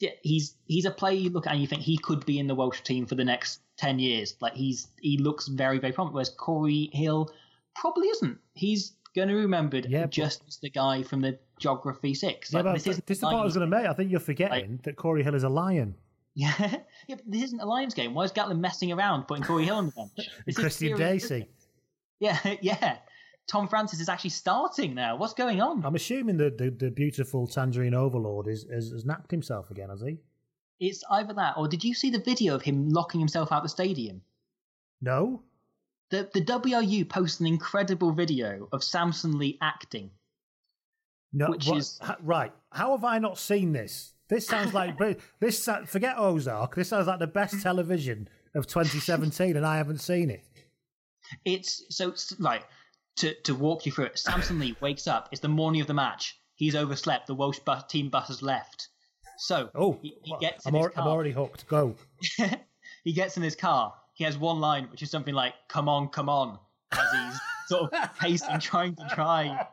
yeah, he's he's a player you look at and you think he could be in the Welsh team for the next ten years. Like he's he looks very very prominent. Whereas Corey Hill probably isn't. He's going to be remembered just as the guy from the Geography Six. yeah, Like, but this this, is the part I was going to make. I think you're forgetting that Corey Hill is a lion. Yeah, yeah, but this isn't a Lions game. Why is Gatland messing around putting Corey Hill on the bench? This Kristian Dacey. Yeah, yeah. Tom Francis is actually starting now. What's going on? I'm assuming that the, the beautiful Tangerine Overlord is, has, has napped himself again, has he? It's either that, or did you see the video of him locking himself out of the stadium? No. The the WRU posted an incredible video of Samson Lee acting. No, Which what- is- ha- right. How have I not seen this? This sounds like this. Forget Ozark. This sounds like the best television of 2017, and I haven't seen it. It's so right to to walk you through it. Samson Lee wakes up. It's the morning of the match. He's overslept. The Welsh bus, team bus has left. So Oh, he, he gets I'm, in his al- I'm already hooked. Go. he gets in his car. He has one line, which is something like "Come on, come on," as he's sort of pacing, trying to try.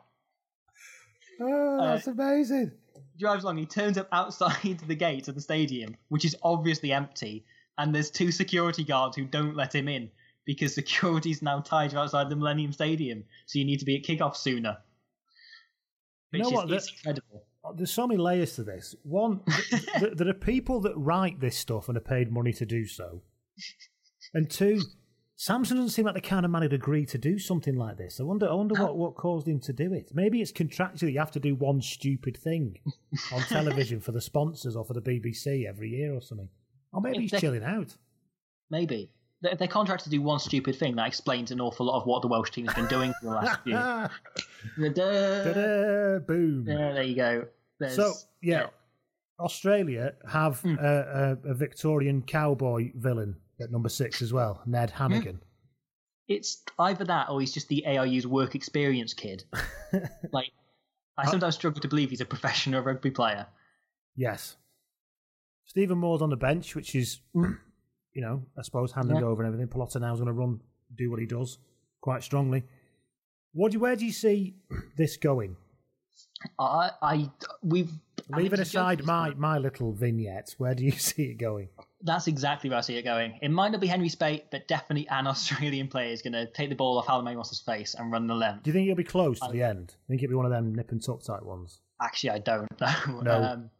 Oh, that's uh, amazing. Drives along. He turns up outside the gate of the stadium, which is obviously empty, and there's two security guards who don't let him in because security's now tied you outside the Millennium Stadium, so you need to be at kickoff sooner. You know is what? it's incredible. Oh, there's so many layers to this. One, th- th- there are people that write this stuff and are paid money to do so. And two, Samson doesn't seem like the kind of man who'd agree to do something like this. I wonder, I wonder what, what caused him to do it. Maybe it's contractually you have to do one stupid thing on television for the sponsors or for the BBC every year or something. Or maybe If he's they- chilling out. Maybe. They're contracted to do one stupid thing, that explains an awful lot of what the Welsh team has been doing for the last few. Da-da. Boom. Yeah, there you go. There's, So yeah, Australia have Hmm. a, a, a Victorian cowboy villain at number six as well, Ned hmm. Hannigan. it's either that or he's just the ARU's work experience kid. like, I uh, sometimes struggle to believe he's a professional rugby player. Yes, Stephen Moore's on the bench, which is hmm. You know I suppose handing Yeah. over and everything. Pelotta now is going to run, do what he does quite strongly. What do you, where do you see this going? I, I, we've I Leaving aside my my little vignette, where do you see it going? That's exactly where I see it going. It might not be Henry Speight, but definitely an Australian player is going to take the ball off Hallam Amos's face and run the length. Do you think it'll be close to the end? I think it'll be one of them nip and tuck type ones. Actually, I don't know. No. Um,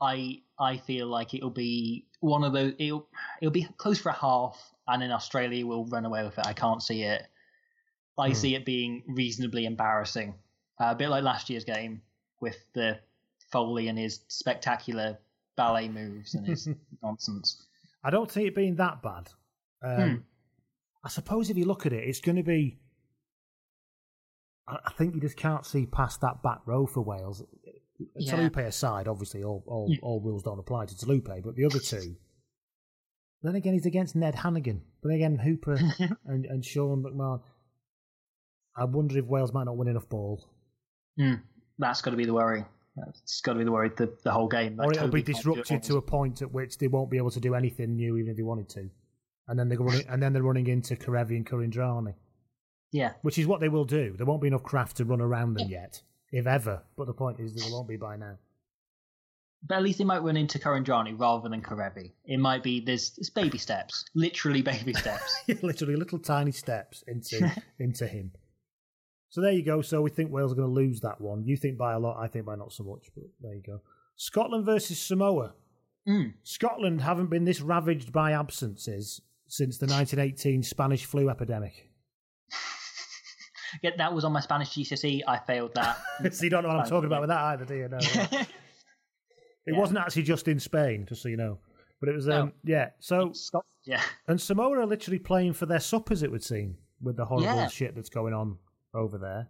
I I feel like it'll be one of those. It'll it'll be close for a half, and then Australia will run away with it. I can't see it. I Hmm. see it being reasonably embarrassing, uh, a bit like last year's game with the Foley and his spectacular ballet moves and his nonsense. I don't see it being that bad. Um, Hmm. I suppose if you look at it, it's going to be. I think you just can't see past that back row for Wales. Yeah. Taulupe aside, obviously, all all, Yeah. all rules don't apply to Taulupe, but the other two. Then again, he's against Ned Hannigan. But again, Hooper and, and Sean McMahon. I wonder if Wales might not win enough ball, Hmm. That's got to be the worry. That's got to be the worry. The, the whole game. or it'll be Toby can't it disrupted to a point at which they won't be able to do anything new, even if they wanted to. And then they're running, and then they're running into Kerevi and Kuridrani. Yeah. Which is what they will do. There won't be enough craft to run around them yet, if ever. But the point is, there won't be by now. But at least they might run into Kuridrani rather than Kerevi. It might be there's it's baby steps, literally baby steps. Literally little tiny steps into into him. So there you go. So we think Wales are going to lose that one. You think by a lot. I think by not so much. But there you go. Scotland versus Samoa. Mm. Scotland haven't been this ravaged by absences since the 1918 Spanish flu epidemic. Yeah, that was on my Spanish GCSE. I failed that. so you don't know what I'm talking about with that either, do you? No. yeah. It wasn't actually just in Spain, just so you know. But it was, um, yeah. So, yeah. and Samoa are literally playing for their suppers, it would seem, with the horrible Yeah. shit that's going on over there.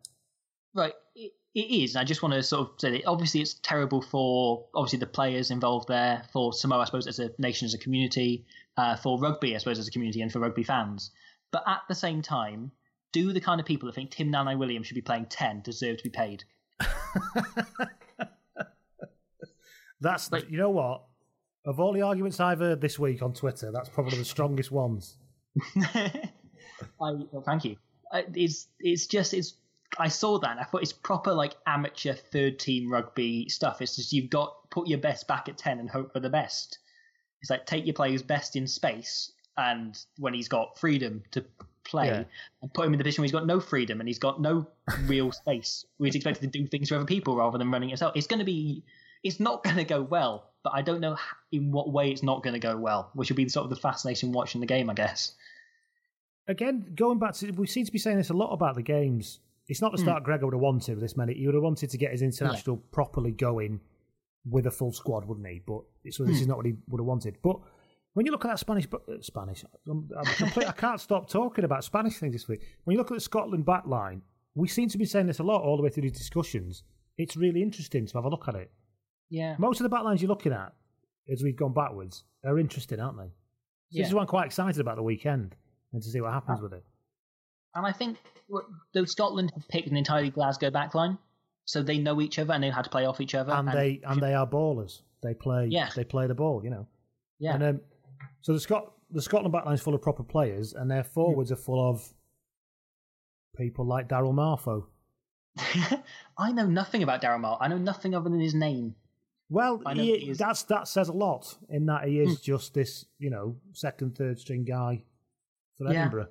Right, it, it is. I just want to sort of say that obviously it's terrible for obviously the players involved there, for Samoa, I suppose, as a nation, as a community, uh, for rugby, I suppose, as a community, and for rugby fans. But at the same time, do the kind of people that think Tim Nanai Williams should be playing 10 deserve to be paid? That's, like, you know what? Of all the arguments I've heard this week on Twitter, that's probably the strongest ones. I, well, thank you. It's it's just it's. I saw that and I thought it's proper like amateur third team rugby stuff. It's just you've got put your best back at ten and hope for the best. It's like take your player's best in space and when he's got freedom to play Yeah. and put him in the position where he's got no freedom and he's got no real space where he's expected to do things for other people rather than running himself. It's going to be. It's not going to go well, but I don't know in what way it's not going to go well, which will be sort of the fascination watching the game, I guess. Again, going back to, we seem to be saying this a lot about the games. It's not the start Gregor would have wanted with this many. He would have wanted to get his international properly going with a full squad, wouldn't he? But so this Hmm. is not what he would have wanted. But when you look at that Spanish, uh, Spanish, I'm, I'm complete, I can't stop talking about Spanish things this week. When you look at the Scotland back line, we seem to be saying this a lot all the way through these discussions. It's really interesting to have a look at it. Yeah. Most of the back lines you're looking at, as we've gone backwards, are interesting, aren't they? So This Yeah. is why I'm quite excited about the weekend and to see what happens with it. And I think though Scotland have picked an entirely Glasgow backline, so they know each other and know how to play off each other. and they and they are ballers. They play Yeah. they play the ball, you know. Yeah. And um, so the Scot the Scotland backline's full of proper players, and their forwards are full of people like Daryl Marfo. I know nothing about Daryl Marl. I know nothing other than his name. Well, he, is- that's that says a lot in that he is just this, you know, second, third string guy for Yeah. Edinburgh.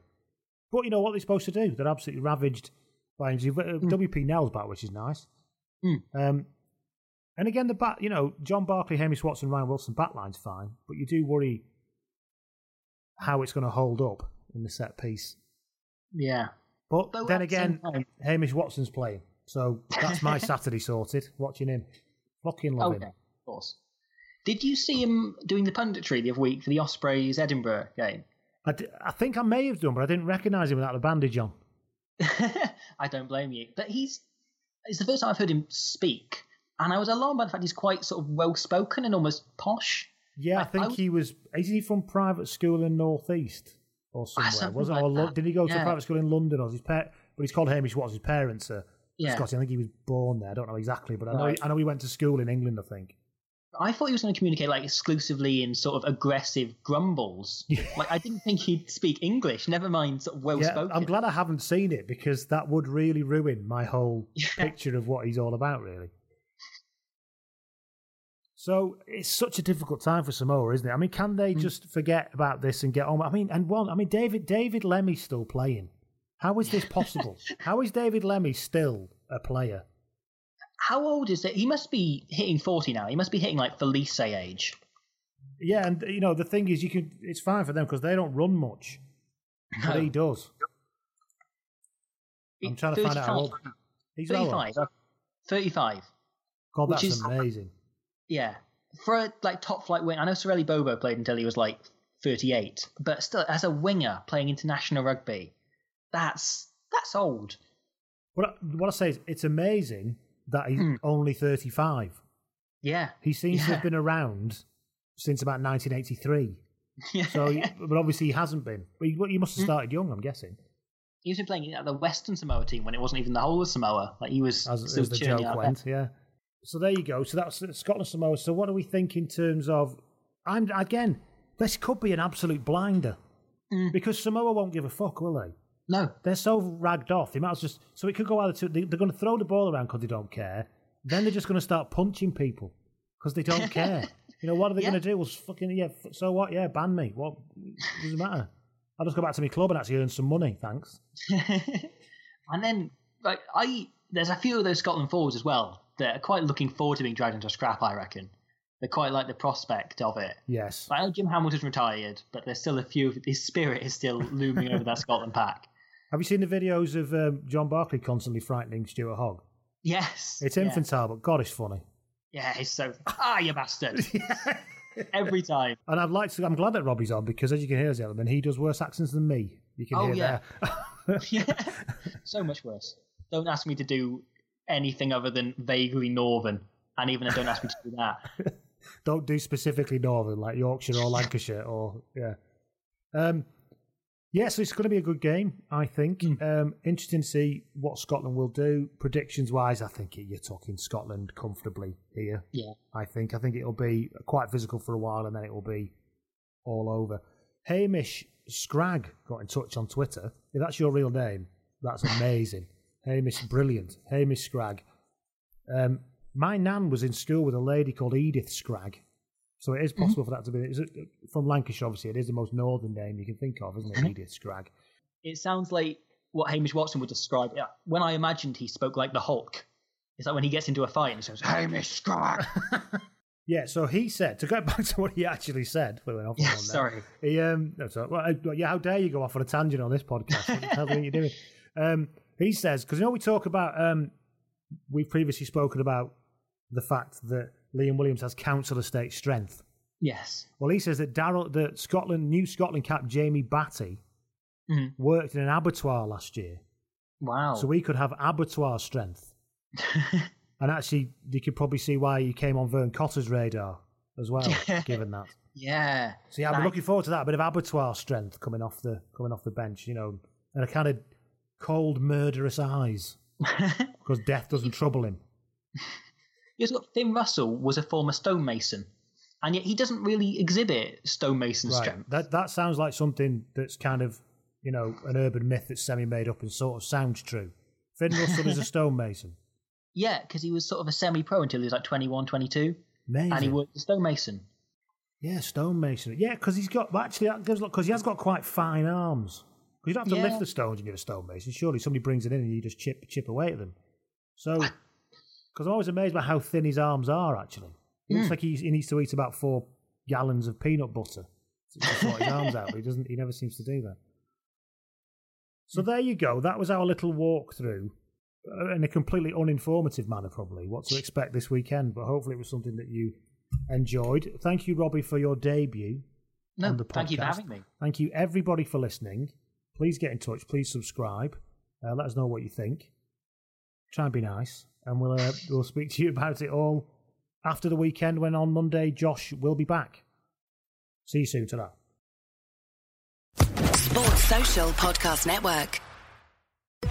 But you know what they're supposed to do? They're absolutely ravaged by injury. Uh, WP Nel's back, which is nice. Mm. Um, and again, the back, you know, John Barclay, Hamish Watson, Ryan Wilson backline's fine, but you do worry how it's going to hold up in the set piece. Yeah. But Though then at the same again, Hamish Watson's playing, so that's my Saturday sorted. Watching him, fucking love Okay, him. of course. Did you see him doing the punditry the other week for the Ospreys Edinburgh game? I, d- I think I may have done, but I didn't recognise him without the bandage on. I don't blame you. But he's it's the first time I've heard him speak, and I was alarmed by the fact he's quite sort of well spoken and almost posh. Yeah, I think I he was. Is he from private school in North East or somewhere? something Was it? like Or Lo- did he go to a private school in London? Or his par- But he's called Hamish Watts. His parents are Yeah. Scottish. I think he was born there. I don't know exactly, but I know. Right. He, I know he went to school in England. I think. I thought he was going to communicate like exclusively in sort of aggressive grumbles. like I didn't think he'd speak English. Never mind sort of well yeah, spoken. I'm glad I haven't seen it because that would really ruin my whole picture of what he's all about, really. So it's such a difficult time for Samoa, isn't it? I mean, can they just forget about this and get on? I mean, and one, I mean, David David Lemi's still playing. How is this possible? How is David Lemmy still a player? How old is it? He must be hitting forty now. He must be hitting like Felice age. Yeah, and you know the thing is, you can. It's fine for them because they don't run much, but he does. I'm trying to find out how old. He's 35. uh, 35. God, that's is- amazing. Yeah. For a like top flight wing, I know Sireli Bobo played until he was like 38. But still, as a winger playing international rugby, that's that's old. What I, what I say is, it's amazing that he's hmm. only 35. Yeah. He seems to have been around since about 1983. Yeah. So, he- but obviously he hasn't been. But he, he must have hmm. started young, I'm guessing. He was playing at the Western Samoa team when it wasn't even the whole of Samoa. Like he was As, still as the joke out went, yeah. So there you go. So that's Scotland Samoa. So what do we think in terms of? I'm again. This could be an absolute blinder mm. because Samoa won't give a fuck, will they? No, they're so ragged off. They might as well just so it could go either two. They, they're going to throw the ball around because they don't care. Then they're just going to start punching people because they don't care. You know what are they Yeah. going to do? Well, fucking yeah. So what? Yeah, ban me. What doesn't matter. I'll just go back to my club and actually earn some money. Thanks. And then, like, I there's a few of those Scotland forwards as well that are quite looking forward to being dragged into a scrap. I reckon they quite like the prospect of it. Yes. I know Jim Hamilton's retired, but there's still a few. of His spirit is still looming over that Scotland pack. Have you seen the videos of um, John Barclay constantly frightening Stuart Hogg? Yes, It's yeah. infantile, but God, it's funny. Yeah, he's so ah, you bastard! Every time. And I'd like to. I'm glad that Robbie's on because, as you can hear, Zellman, he does worse accents than me. You can Oh, hear yeah. there. yeah, so much worse. Don't ask me to do anything other than vaguely northern, and even then, don't ask me to do that. Don't do specifically Northern like Yorkshire or Lancashire or yeah. Um, yeah, so it's going to be a good game, I think. Hmm. Um, interesting to see what Scotland will do. Predictions wise, I think you're talking Scotland comfortably here. Yeah. I think. I think it'll be quite physical for a while, and then it will be all over. Hamish Scrag got in touch on Twitter. If that's your real name, that's amazing. Hamish, brilliant. Hamish Scrag. Um, my nan was in school with a lady called Edith Scrag. So it is possible for that to be is it, from Lancashire. Obviously, it is the most northern name you can think of, isn't it? Edith Scrag. It sounds like what Hamish Watson would describe. When I imagined he spoke like the Hulk. It's like when he gets into a fight and he says, "Hamish Scrag." Yeah, so he said to go back to what he actually said. We went off on Yeah, one sorry. He um, no, sorry. Well, uh, yeah, how dare you go off on a tangent on this podcast? What the hell are you doing? Um, he says because you know we talk about um, we've previously spoken about the fact that Liam Williams has council estate strength. Yes. Well, he says that Daryl, the Scotland, new Scotland cap Jamie Bhatti, Mhm. worked in an abattoir last year, Wow. so we could have abattoir strength. and actually, you could probably see why he came on Vern Cotter's radar as well, given that. yeah. So yeah, I'm Like- looking forward to that. A bit of abattoir strength coming off the coming off the bench, you know, and a kind of cold, murderous eyes because death doesn't trouble him. He's got Finn Russell was a former stonemason, and yet he doesn't really exhibit stonemason Right. strength. That that sounds like something that's kind of you know an urban myth that's semi made up and sort of sounds true. Finn Russell is a stonemason. Yeah, because he was sort of a semi-pro until he was like 21, 22, Amazing. and he worked as a stonemason. Yeah, stonemason. Yeah, because he's got well, actually because he has got quite fine arms. You don't have to Yeah. lift the stones when you're a stonemason. Surely somebody brings it in and you just chip chip away at them. So, because I'm always amazed by how thin his arms are. Actually, it looks Mm. like he, he needs to eat about four gallons of peanut butter to, sort his arms out, but he doesn't. He never seems to do that. So there you go. That was our little walkthrough uh, in a completely uninformative manner, probably what to expect this weekend. But hopefully, it was something that you enjoyed. Thank you, Robbie, for your debut No, on the podcast. thank you for having me. Thank you, everybody, for listening. Please get in touch. Please subscribe. Uh, let us know what you think. Try and be nice, and we'll uh, we'll speak to you about it all after the weekend. When on Monday, Josh will be back. See you soon. Ta-ra. Sports Social Podcast Network.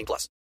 18 plus.